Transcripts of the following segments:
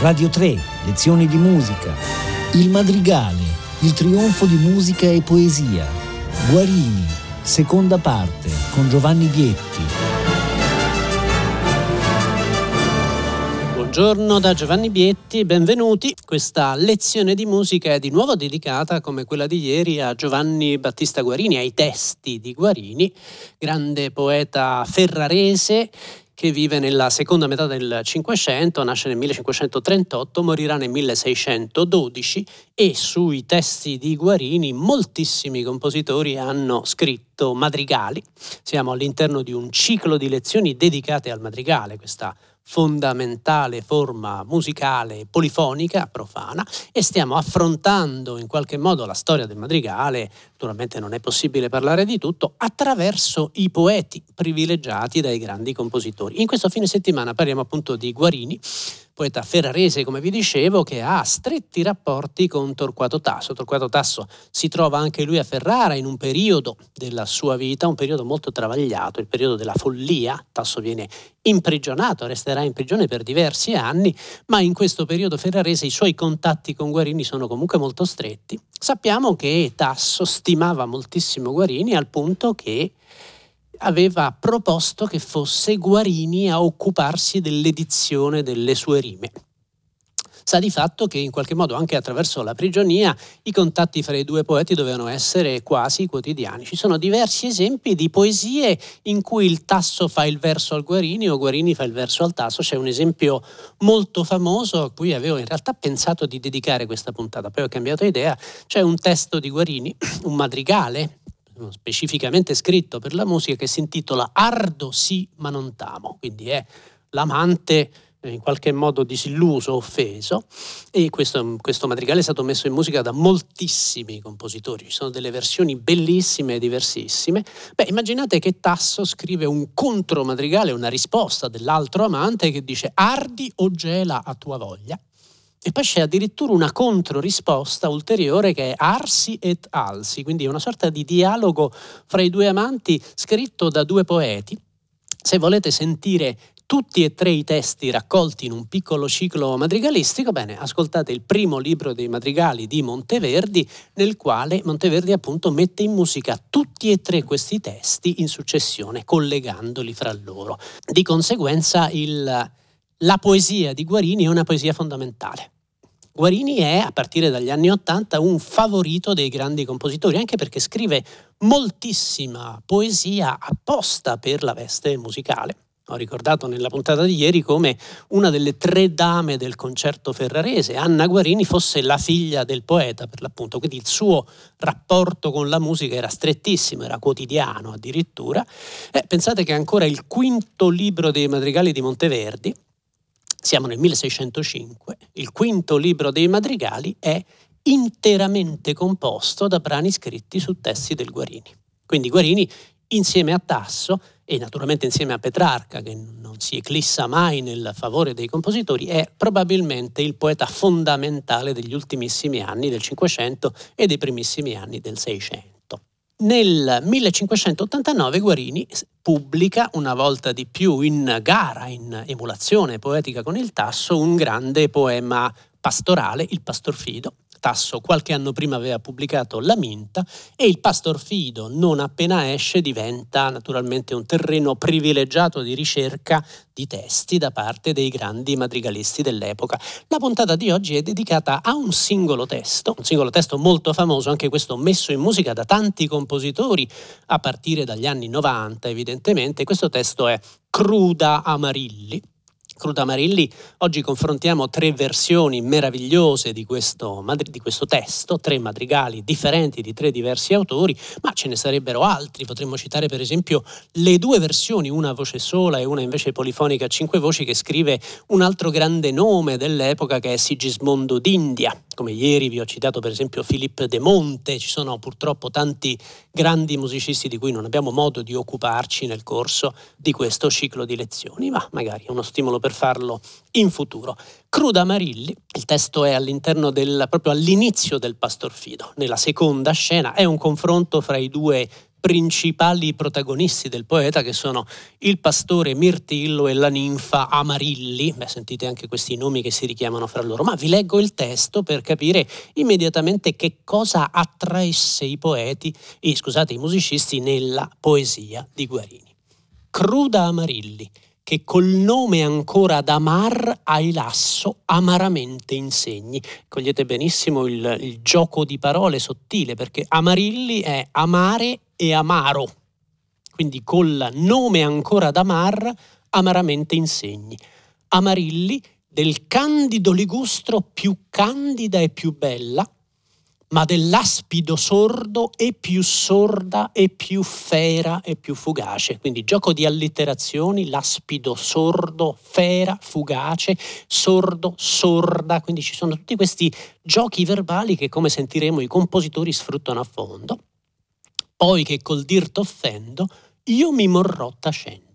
Radio 3, lezioni di musica. Il Madrigale, il trionfo di musica e poesia. Guarini, seconda parte, con Giovanni Vietti. Buongiorno da Giovanni Bietti, benvenuti. Questa lezione di musica è di nuovo dedicata, come quella di ieri, a Giovanni Battista Guarini, ai testi di Guarini, grande poeta ferrarese che vive nella seconda metà del Cinquecento, nasce nel 1538, morirà nel 1612 e sui testi di Guarini moltissimi compositori hanno scritto madrigali. Siamo all'interno di un ciclo di lezioni dedicate al madrigale, questa fondamentale forma musicale polifonica profana e stiamo affrontando in qualche modo la storia del madrigale, naturalmente non è possibile parlare di tutto, attraverso i poeti privilegiati dai grandi compositori. In questo fine settimana parliamo appunto di Guarini, poeta ferrarese, come vi dicevo, che ha stretti rapporti con Torquato Tasso. Torquato Tasso si trova anche lui a Ferrara in un periodo della sua vita, un periodo molto travagliato, il periodo della follia. Tasso viene imprigionato, resterà in prigione per diversi anni, ma in questo periodo ferrarese i suoi contatti con Guarini sono comunque molto stretti. Sappiamo che Tasso stimava moltissimo Guarini al punto che aveva proposto che fosse Guarini a occuparsi dell'edizione delle sue rime. Sa di fatto che in qualche modo anche attraverso la prigionia i contatti fra i due poeti dovevano essere quasi quotidiani. Ci sono diversi esempi di poesie in cui il Tasso fa il verso al Guarini o Guarini fa il verso al Tasso. C'è un esempio molto famoso a cui avevo in realtà pensato di dedicare questa puntata, poi ho cambiato idea. C'è un testo di Guarini, un madrigale specificamente scritto per la musica che si intitola Ardo sì ma non t'amo, quindi è l'amante eh, in qualche modo disilluso, offeso. E questo, questo, madrigale è stato messo in musica da moltissimi compositori, ci sono delle versioni bellissime e diversissime. Beh, immaginate che Tasso scrive un contromadrigale, una risposta dell'altro amante che dice ardi o gela a tua voglia e poi c'è addirittura una controrisposta ulteriore che è Arsi et Alsi, quindi una sorta di dialogo fra i due amanti scritto da due poeti. Se volete sentire tutti e tre i testi raccolti in un piccolo ciclo madrigalistico, bene, ascoltate il primo libro dei madrigali di Monteverdi, nel quale Monteverdi appunto mette in musica tutti e tre questi testi in successione, collegandoli fra loro. Di conseguenza il la poesia di Guarini è una poesia fondamentale. Guarini è, a partire dagli anni Ottanta, un favorito dei grandi compositori, anche perché scrive moltissima poesia apposta per la veste musicale. Ho ricordato nella puntata di ieri come una delle tre dame del concerto ferrarese, Anna Guarini, fosse la figlia del poeta, per l'appunto, quindi il suo rapporto con la musica era strettissimo, era quotidiano addirittura. Eh, pensate che ancora il quinto libro dei madrigali di Monteverdi, siamo nel 1605, il quinto libro dei madrigali è interamente composto da brani scritti su testi del Guarini. Quindi Guarini insieme a Tasso e naturalmente insieme a Petrarca, che non si eclissa mai nel favore dei compositori, è probabilmente il poeta fondamentale degli ultimissimi anni del Cinquecento e dei primissimi anni del Seicento. Nel 1589 Guarini pubblica una volta di più in gara, in emulazione poetica con il Tasso, un grande poema pastorale, il Pastor Fido, Tasso qualche anno prima aveva pubblicato La Minta e il Pastor Fido non appena esce diventa naturalmente un terreno privilegiato di ricerca di testi da parte dei grandi madrigalisti dell'epoca. La puntata di oggi è dedicata a un singolo testo, un singolo testo molto famoso, anche questo messo in musica da tanti compositori a partire dagli anni 90 evidentemente. Questo testo è Cruda Amarilli Cruda Marilli, oggi confrontiamo tre versioni meravigliose di questo, di questo, testo, tre madrigali differenti di tre diversi autori, ma ce ne sarebbero altri. Potremmo citare per esempio le due versioni, una a voce sola e una invece polifonica a cinque voci, che scrive un altro grande nome dell'epoca che è Sigismondo d'India. Come ieri vi ho citato per esempio Philippe de Monte, ci sono purtroppo tanti grandi musicisti di cui non abbiamo modo di occuparci nel corso di questo ciclo di lezioni, ma magari è uno stimolo per farlo in futuro. Cruda Marilli, il testo è all'interno del, proprio all'inizio del Pastor Fido, nella seconda scena, è un confronto fra i due principali protagonisti del poeta che sono il pastore Mirtillo e la ninfa Amarilli. Beh, sentite anche questi nomi che si richiamano fra loro, ma vi leggo il testo per capire immediatamente che cosa attraesse i poeti e scusate, i musicisti nella poesia di Guarini. Cruda Amarilli, che col nome ancora d'amar ai lasso amaramente insegni. Cogliete benissimo il, il gioco di parole sottile perché Amarilli è amare e amaro, quindi col nome ancora d'amar amaramente insegni. Amarilli del candido ligustro più candida e più bella, ma dell'aspido sordo e più sorda e più fera e più fugace. Quindi gioco di allitterazioni, l'aspido sordo, fera, fugace, sordo, sorda, quindi ci sono tutti questi giochi verbali che come sentiremo i compositori sfruttano a fondo. Poi che col dir t'offendo, io mi morrò tacendo.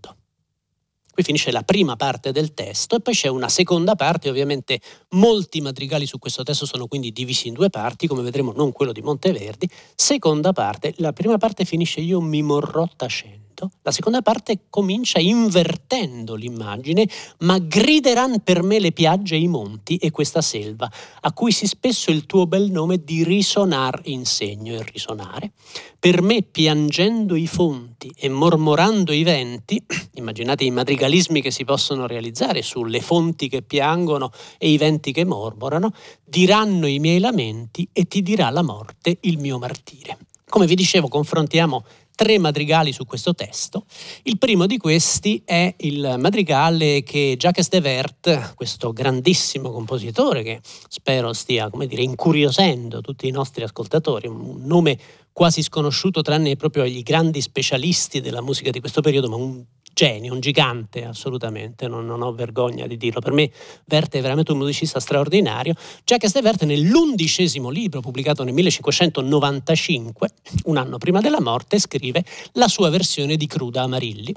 Qui finisce la prima parte del testo e poi c'è una seconda parte, ovviamente molti madrigali su questo testo sono quindi divisi in due parti, come vedremo non quello di Monteverdi. Seconda parte, la prima parte finisce io mi morrò tacendo momento, la seconda parte comincia invertendo l'immagine, ma grideran per me le piagge e i monti e questa selva, a cui si spesso il tuo bel nome di risonar insegno il risonare. Per me piangendo i fonti e mormorando i venti, immaginate i madrigalismi che si possono realizzare sulle fonti che piangono e i venti che mormorano, diranno i miei lamenti e ti dirà la morte il mio martire. Come vi dicevo, confrontiamo tre madrigali su questo testo. Il primo di questi è il madrigale che Jacques de Vert, questo grandissimo compositore che spero stia, come dire, incuriosendo tutti i nostri ascoltatori, un nome quasi sconosciuto tranne proprio agli grandi specialisti della musica di questo periodo, ma un genio, un gigante assolutamente, non, non, ho vergogna di dirlo. Per me Verte è veramente un musicista straordinario. Jacques de Verte nell'undicesimo libro pubblicato nel 1595, un anno prima della morte, scrive la sua versione di Cruda Amarilli.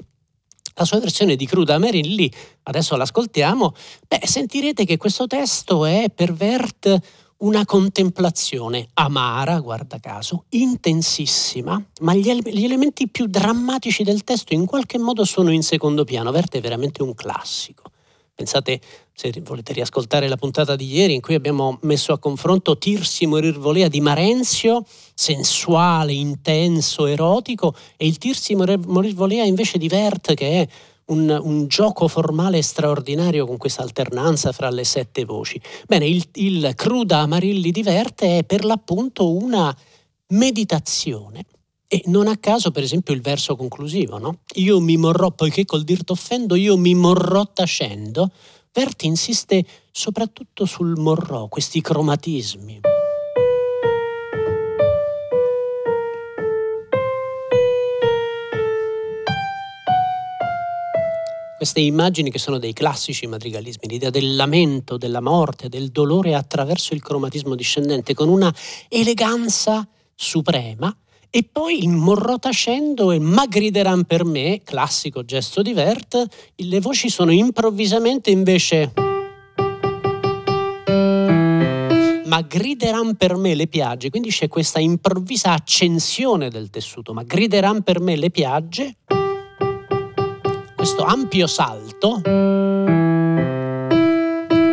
La sua versione di Cruda Amarilli, adesso l'ascoltiamo, beh, sentirete che questo testo è per Vert una contemplazione amara, guarda caso, intensissima, ma gli, gli, elementi più drammatici del testo in qualche modo sono in secondo piano. Verte è veramente un classico. Pensate, se volete riascoltare la puntata di ieri in cui abbiamo messo a confronto Tirsi morir volea di Marenzio, sensuale, intenso, erotico, e il Tirsi morir volea invece di Vert che è un, un, gioco formale straordinario con questa alternanza fra le sette voci. Bene, il, il Cruda Amarilli diverte è per l'appunto una meditazione. E non a caso, per esempio, il verso conclusivo, no? Io mi morrò, poiché col dir t'offendo, io mi morrò tacendo. Verti insiste soprattutto sul morrò, questi cromatismi. Queste immagini che sono dei classici madrigalismi, l'idea del lamento, della morte, del dolore attraverso il cromatismo discendente, con una eleganza suprema, e poi il morrò tacendo e ma grideran per me, classico gesto di Vert, le voci sono improvvisamente invece... ma grideran per me le piagge, quindi c'è questa improvvisa accensione del tessuto, ma grideran per me le piagge questo ampio salto,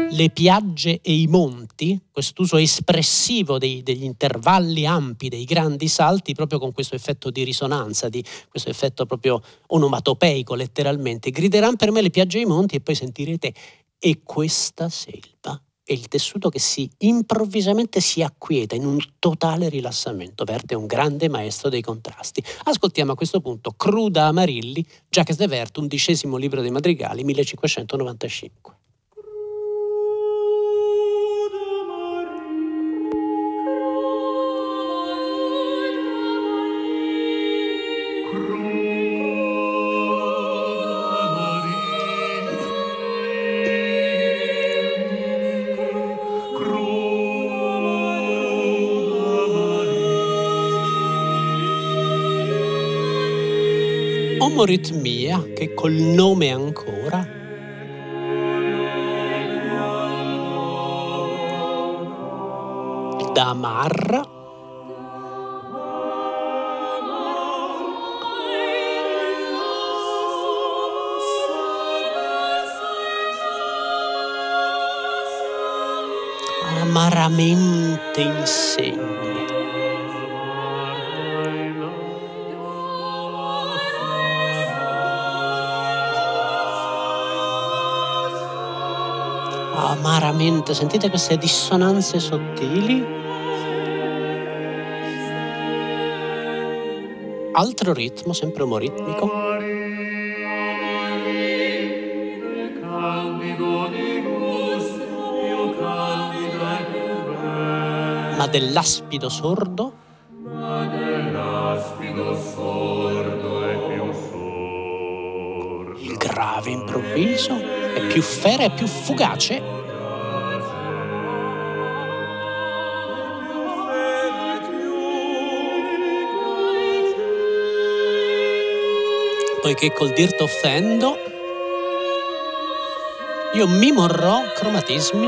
le piagge e i monti, quest'uso espressivo dei, degli intervalli ampi, dei grandi salti, proprio con questo effetto di risonanza, di questo effetto proprio onomatopeico letteralmente, grideranno per me le piagge e i monti e poi sentirete e questa selva è il tessuto che si improvvisamente si acquieta in un totale rilassamento. Verte è un grande maestro dei contrasti. Ascoltiamo a questo punto Cruda Amarilli, Jacques de Vert, undicesimo libro dei madrigali, 1595. un'algoritmia che col nome ancora da Marra amaramente insegna Amaramente, sentite queste dissonanze sottili? Altro ritmo, sempre omoritmico. Ma dell'aspido sordo? Ma dell'aspido sordo è più sordo. Il grave improvviso è più fera e più fugace poiché col dirti offendo, io mi morrò cromatismi.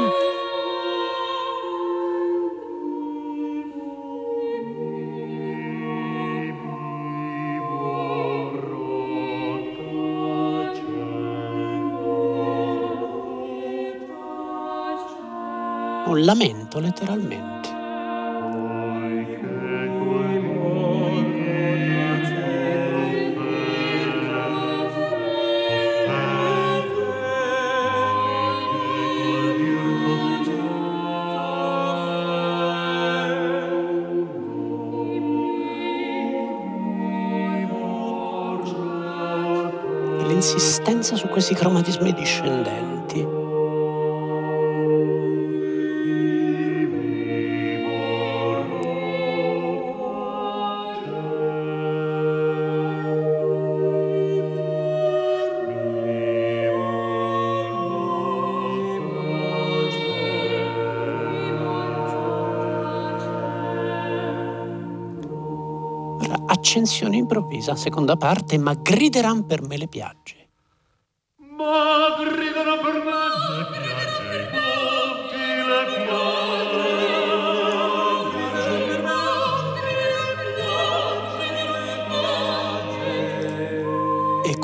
Un lamento letteralmente. Questi cromatismi discendenti. accensione improvvisa, seconda parte, ma grideran per me le piagge.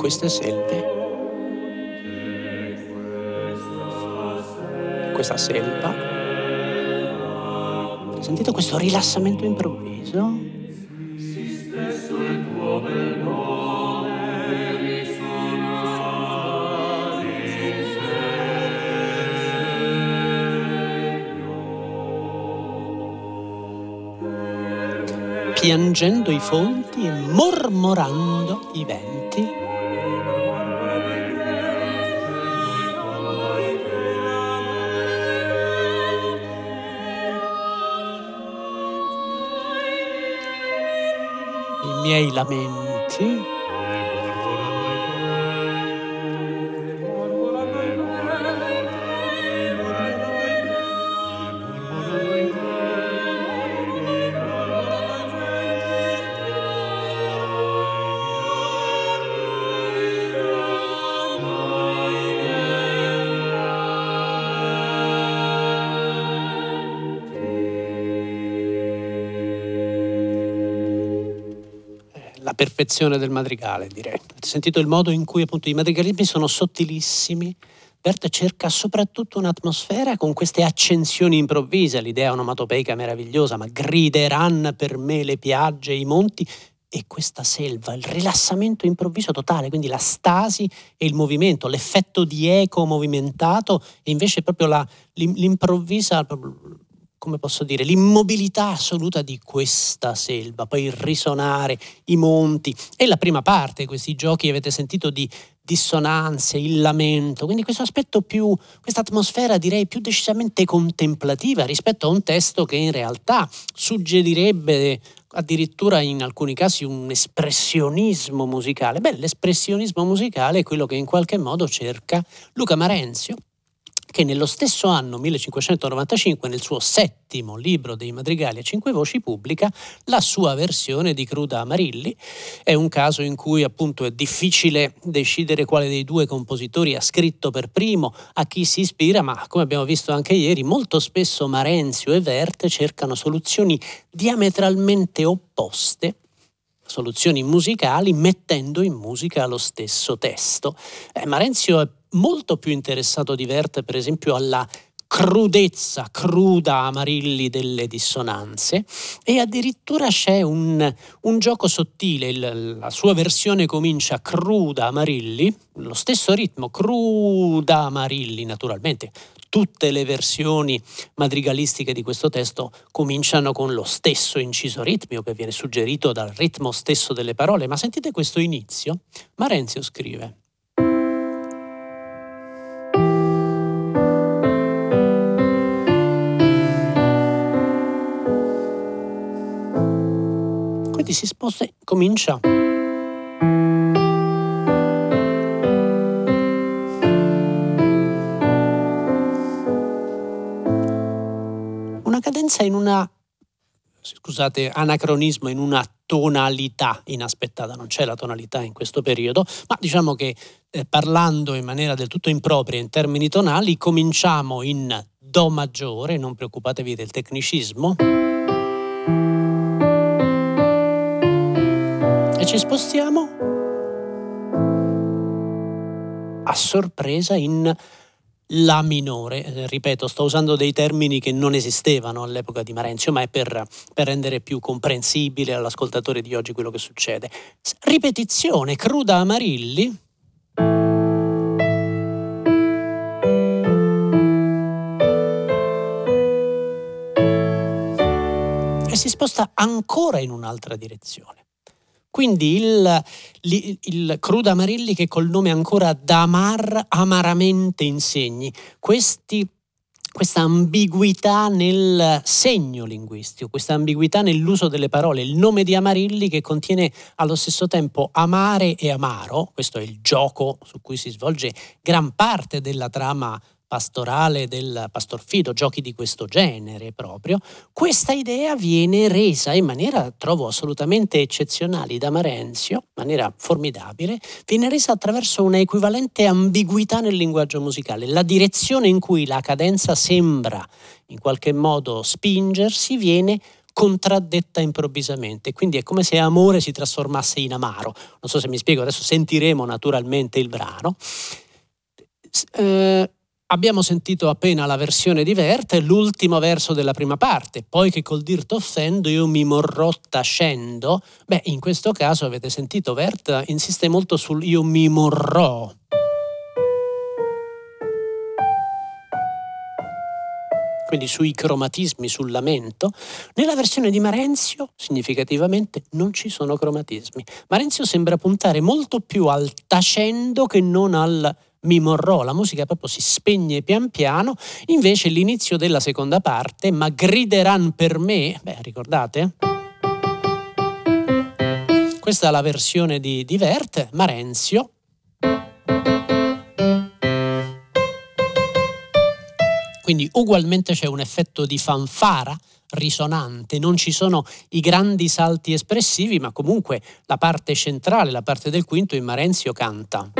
Queste selve? Questa selva? Sentite questo rilassamento improvviso? piangendo i fonti e mormorando i venti. I miei lamenti perfezione del madrigale, direi. Avete sentito il modo in cui appunto i madrigalismi sono sottilissimi? Berta cerca soprattutto un'atmosfera con queste accensioni improvvise, l'idea onomatopeica meravigliosa, ma grideranno per me le piagge, i monti e questa selva, il rilassamento improvviso totale, quindi la stasi e il movimento, l'effetto di eco movimentato e invece proprio la, l'improvvisa come posso dire, l'immobilità assoluta di questa selva, poi il risonare, i monti e la prima parte, questi giochi avete sentito di dissonanze, il lamento, quindi questo aspetto più, questa atmosfera direi più decisamente contemplativa rispetto a un testo che in realtà suggerirebbe addirittura in alcuni casi un espressionismo musicale. Beh, l'espressionismo musicale è quello che in qualche modo cerca Luca Marenzio che nello stesso anno 1595, nel suo settimo libro dei madrigali a cinque voci, pubblica la sua versione di Cruda Amarilli. È un caso in cui appunto è difficile decidere quale dei due compositori ha scritto per primo, a chi si ispira, ma come abbiamo visto anche ieri, molto spesso Marenzio e Verte cercano soluzioni diametralmente opposte soluzioni musicali mettendo in musica lo stesso testo. Eh, Marenzio è molto più interessato di Verte, per esempio, alla crudezza, cruda Amarilli delle dissonanze. E addirittura c'è un, un gioco sottile, il, la sua versione comincia cruda Amarilli, lo stesso ritmo, cruda Amarilli naturalmente, tutte le versioni madrigalistiche di questo testo cominciano con lo stesso inciso ritmico che viene suggerito dal ritmo stesso delle parole, ma sentite questo inizio? Marenzio scrive quindi si sposta e comincia. Una cadenza in una, scusate, anacronismo, in una tonalità inaspettata, non c'è la tonalità in questo periodo, ma diciamo che eh, parlando in maniera del tutto impropria in termini tonali, cominciamo in Do maggiore, non preoccupatevi del tecnicismo. E ci spostiamo a sorpresa in La minore. Eh, ripeto, sto usando dei termini che non esistevano all'epoca di Marenzio, ma è per, per rendere più comprensibile all'ascoltatore di oggi quello che succede. Ripetizione cruda Amarilli. E si sposta ancora in un'altra direzione. Quindi il, il, il Cruda Amarilli che col nome ancora Damar amaramente insegni. Questi questa ambiguità nel segno linguistico, questa ambiguità nell'uso delle parole, il nome di Amarilli che contiene allo stesso tempo amare e amaro, questo è il gioco su cui si svolge gran parte della trama pastorale del Pastor Fido, giochi di questo genere proprio, questa idea viene resa in maniera, trovo assolutamente eccezionale da Marenzio, in maniera formidabile, viene resa attraverso una equivalente ambiguità nel linguaggio musicale. La direzione in cui la cadenza sembra in qualche modo spingersi viene contraddetta improvvisamente. Quindi è come se amore si trasformasse in amaro. Non so se mi spiego, adesso sentiremo naturalmente il brano. Eh, Abbiamo sentito appena la versione di Verte, l'ultimo verso della prima parte. Poi che col dir t'offendo io mi morrò tacendo. Beh, in questo caso avete sentito, Vert insiste molto sul io mi morrò. quindi sui cromatismi, sul lamento. Nella versione di Marenzio, significativamente, non ci sono cromatismi. Marenzio sembra puntare molto più al tacendo che non al mi morrò, la musica proprio si spegne pian piano, invece l'inizio della seconda parte, ma grideran per me, beh ricordate? Questa è la versione di, di Vert, Marenzio. Quindi ugualmente c'è un effetto di fanfara risonante, non ci sono i grandi salti espressivi, ma comunque la parte centrale, la parte del quinto in Marenzio canta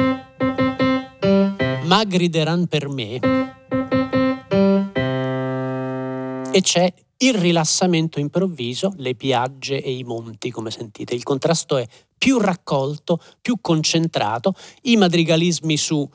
ma grideranno per me. E c'è il rilassamento improvviso, le piagge e i monti, come sentite. Il contrasto è più raccolto, più concentrato, i madrigalismi su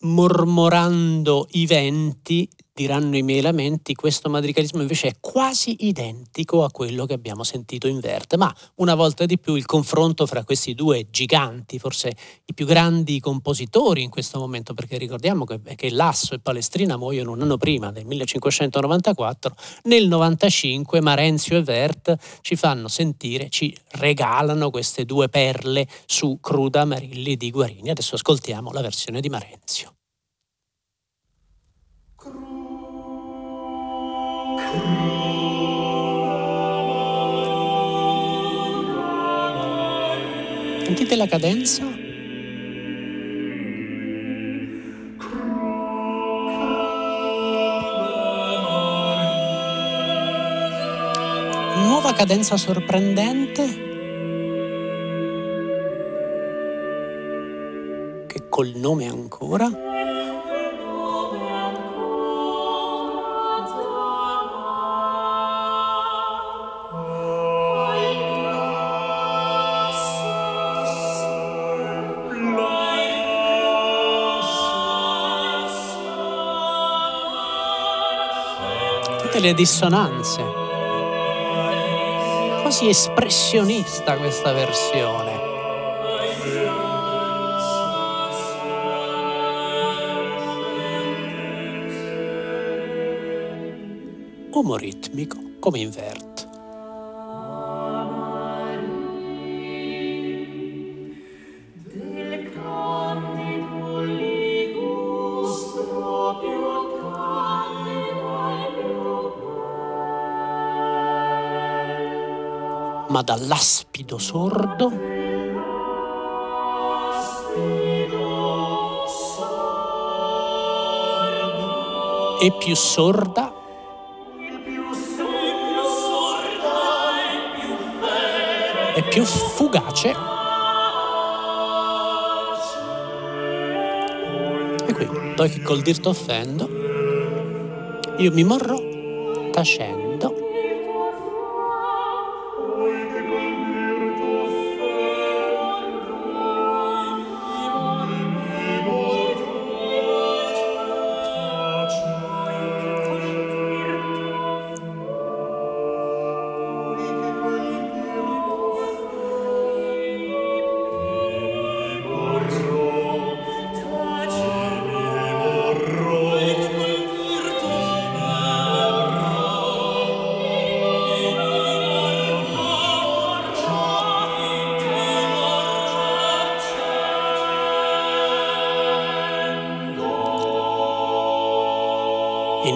mormorando i venti diranno i miei lamenti, questo madrigalismo invece è quasi identico a quello che abbiamo sentito in Verte, ma una volta di più il confronto fra questi due giganti, forse i più grandi compositori in questo momento, perché ricordiamo che, che Lasso e Palestrina muoiono un anno prima, nel 1594, nel 95 Marenzio e Vert ci fanno sentire, ci regalano queste due perle su Cruda Marilli di Guarini. Adesso ascoltiamo la versione di Marenzio. Sentite la cadenza? Nuova cadenza sorprendente che col nome ancora Tutte le dissonanze. Quasi espressionista questa versione. Umoritmico come invert. Dall'aspido sordo. E più sorda. E più fugace. E qui poi che col dir t'offendo io mi morrò tacendo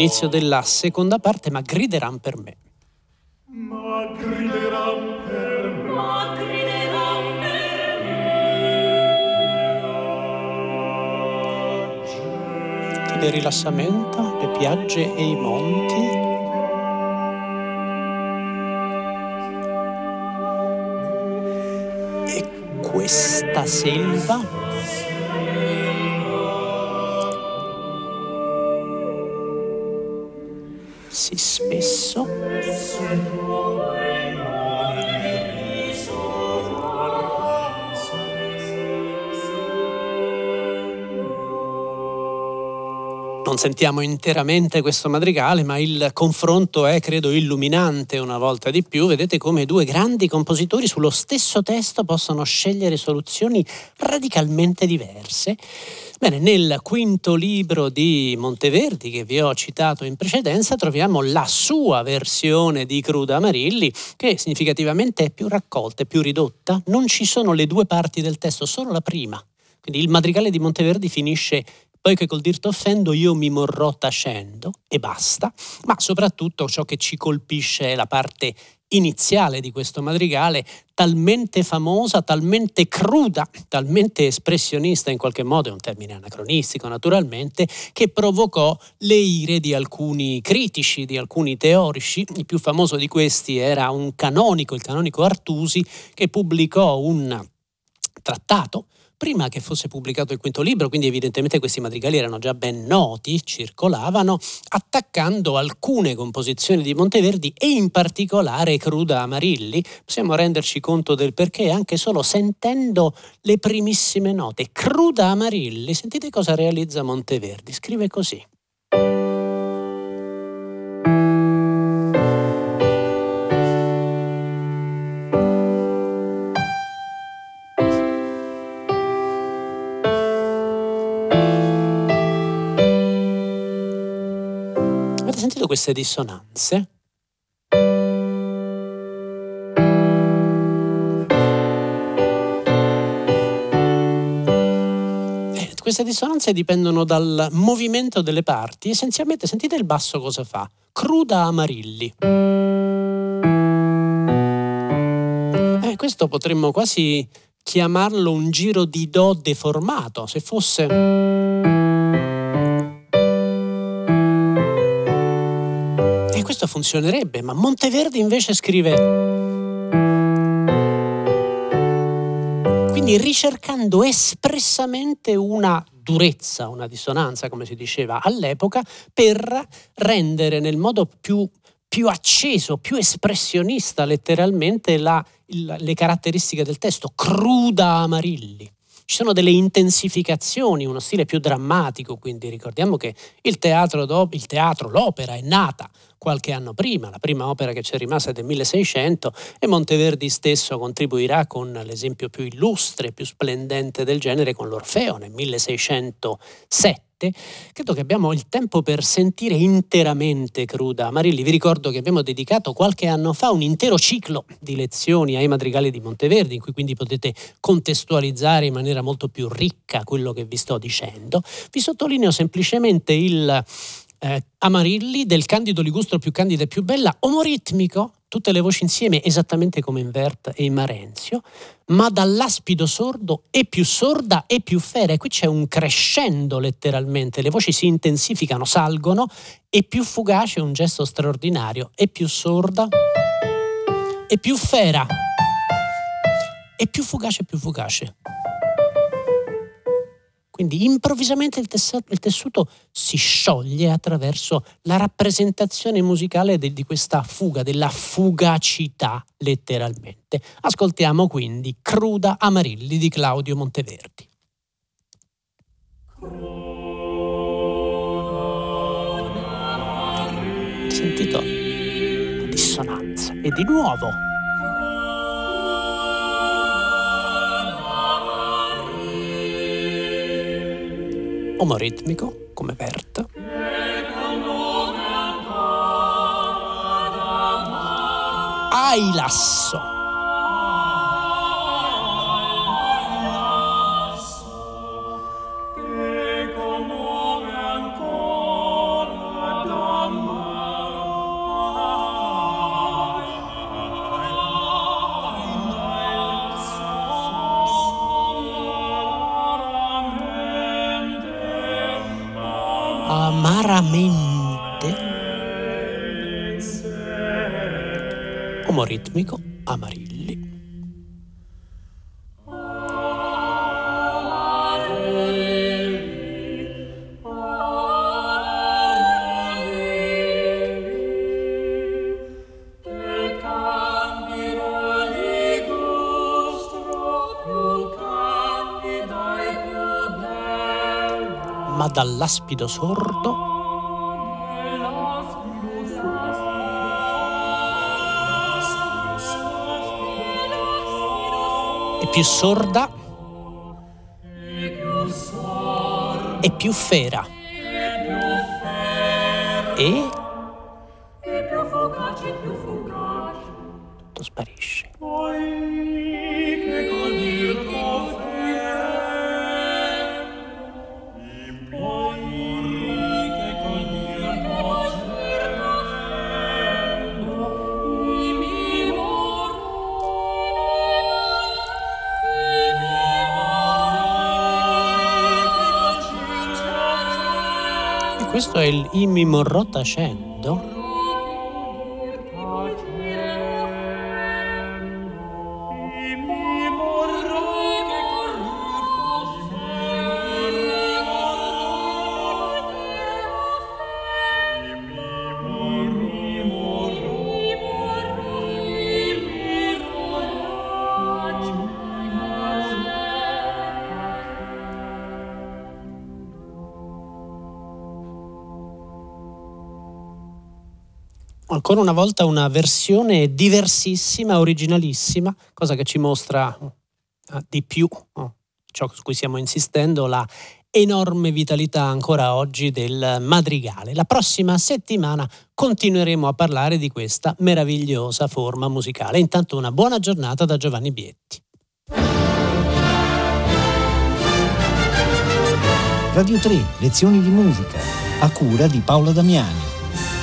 Inizio della seconda parte, ma grideranno per me. Ma grideranno per me. Ma grideranno per me. Le rilassamento, le piagge e i monti. E questa selva spesso. Non sentiamo interamente questo madrigale, ma il confronto è, credo, illuminante una volta di più. Vedete come due grandi compositori sullo stesso testo possono scegliere soluzioni radicalmente diverse Bene, nel quinto libro di Monteverdi che vi ho citato in precedenza troviamo la sua versione di Cruda Amarilli che significativamente è più raccolta, è più ridotta. Non ci sono le due parti del testo, solo la prima. Quindi il madrigale di Monteverdi finisce poi che col dirti offendo io mi morrò tacendo e basta, ma soprattutto ciò che ci colpisce è la parte iniziale di questo madrigale, talmente famosa, talmente cruda, talmente espressionista in qualche modo, è un termine anacronistico naturalmente, che provocò le ire di alcuni critici, di alcuni teorici. Il più famoso di questi era un canonico, il canonico Artusi, che pubblicò un trattato prima che fosse pubblicato il quinto libro, quindi evidentemente questi madrigali erano già ben noti, circolavano, attaccando alcune composizioni di Monteverdi e in particolare Cruda Amarilli. Possiamo renderci conto del perché anche solo sentendo le primissime note. Cruda Amarilli, sentite cosa realizza Monteverdi, scrive così. Queste dissonanze? Eh, queste dissonanze dipendono dal movimento delle parti. Essenzialmente, sentite il basso cosa fa. Cruda Amarilli. Eh, questo potremmo quasi chiamarlo un giro di Do deformato, se fosse questo funzionerebbe, ma Monteverdi invece scrive... Quindi ricercando espressamente una durezza, una dissonanza, come si diceva all'epoca, per rendere nel modo più, più acceso, più espressionista letteralmente la, il, le caratteristiche del testo, cruda Amarilli. ci sono delle intensificazioni, uno stile più drammatico, quindi ricordiamo che il teatro, il teatro l'opera è nata qualche anno prima, la prima opera che c'è rimasta è del 1600 e Monteverdi stesso contribuirà con l'esempio più illustre, più splendente del genere con l'Orfeo nel 1607 credo che abbiamo il tempo per sentire interamente Cruda Marilli. Vi ricordo che abbiamo dedicato qualche anno fa un intero ciclo di lezioni ai madrigali di Monteverdi, in cui quindi potete contestualizzare in maniera molto più ricca quello che vi sto dicendo. Vi sottolineo semplicemente il eh, Amarilli del Candido Ligustro più candida e più bella, omoritmico, tutte le voci insieme esattamente come in Vert e in Marenzio, ma dall'aspido sordo e più sorda e più fera. E qui c'è un crescendo letteralmente, le voci si intensificano, salgono e più fugace un gesto straordinario, e più sorda e più fera e più fugace e più fugace. Quindi improvvisamente il tessuto, il tessuto, si scioglie attraverso la rappresentazione musicale de, di questa fuga, della fugacità letteralmente. Ascoltiamo quindi Cruda Amarilli di Claudio Monteverdi. Sentito la dissonanza e di nuovo omoritmico come Vert. Ailasso. Ritmico Amarilli. Ma dall'aspido sordo più sorda e più fera. E? Tutto sparisce. Questo è il Imi morrò ancora una volta una versione diversissima, originalissima, cosa che ci mostra uh, di più uh, ciò su cui stiamo insistendo, la enorme vitalità ancora oggi del madrigale. La prossima settimana continueremo a parlare di questa meravigliosa forma musicale. Intanto una buona giornata da Giovanni Bietti. Radio 3, lezioni di musica, a cura di Paola Damiani.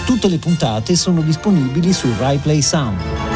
Tutte le puntate sono disponibili su RaiPlay Sound.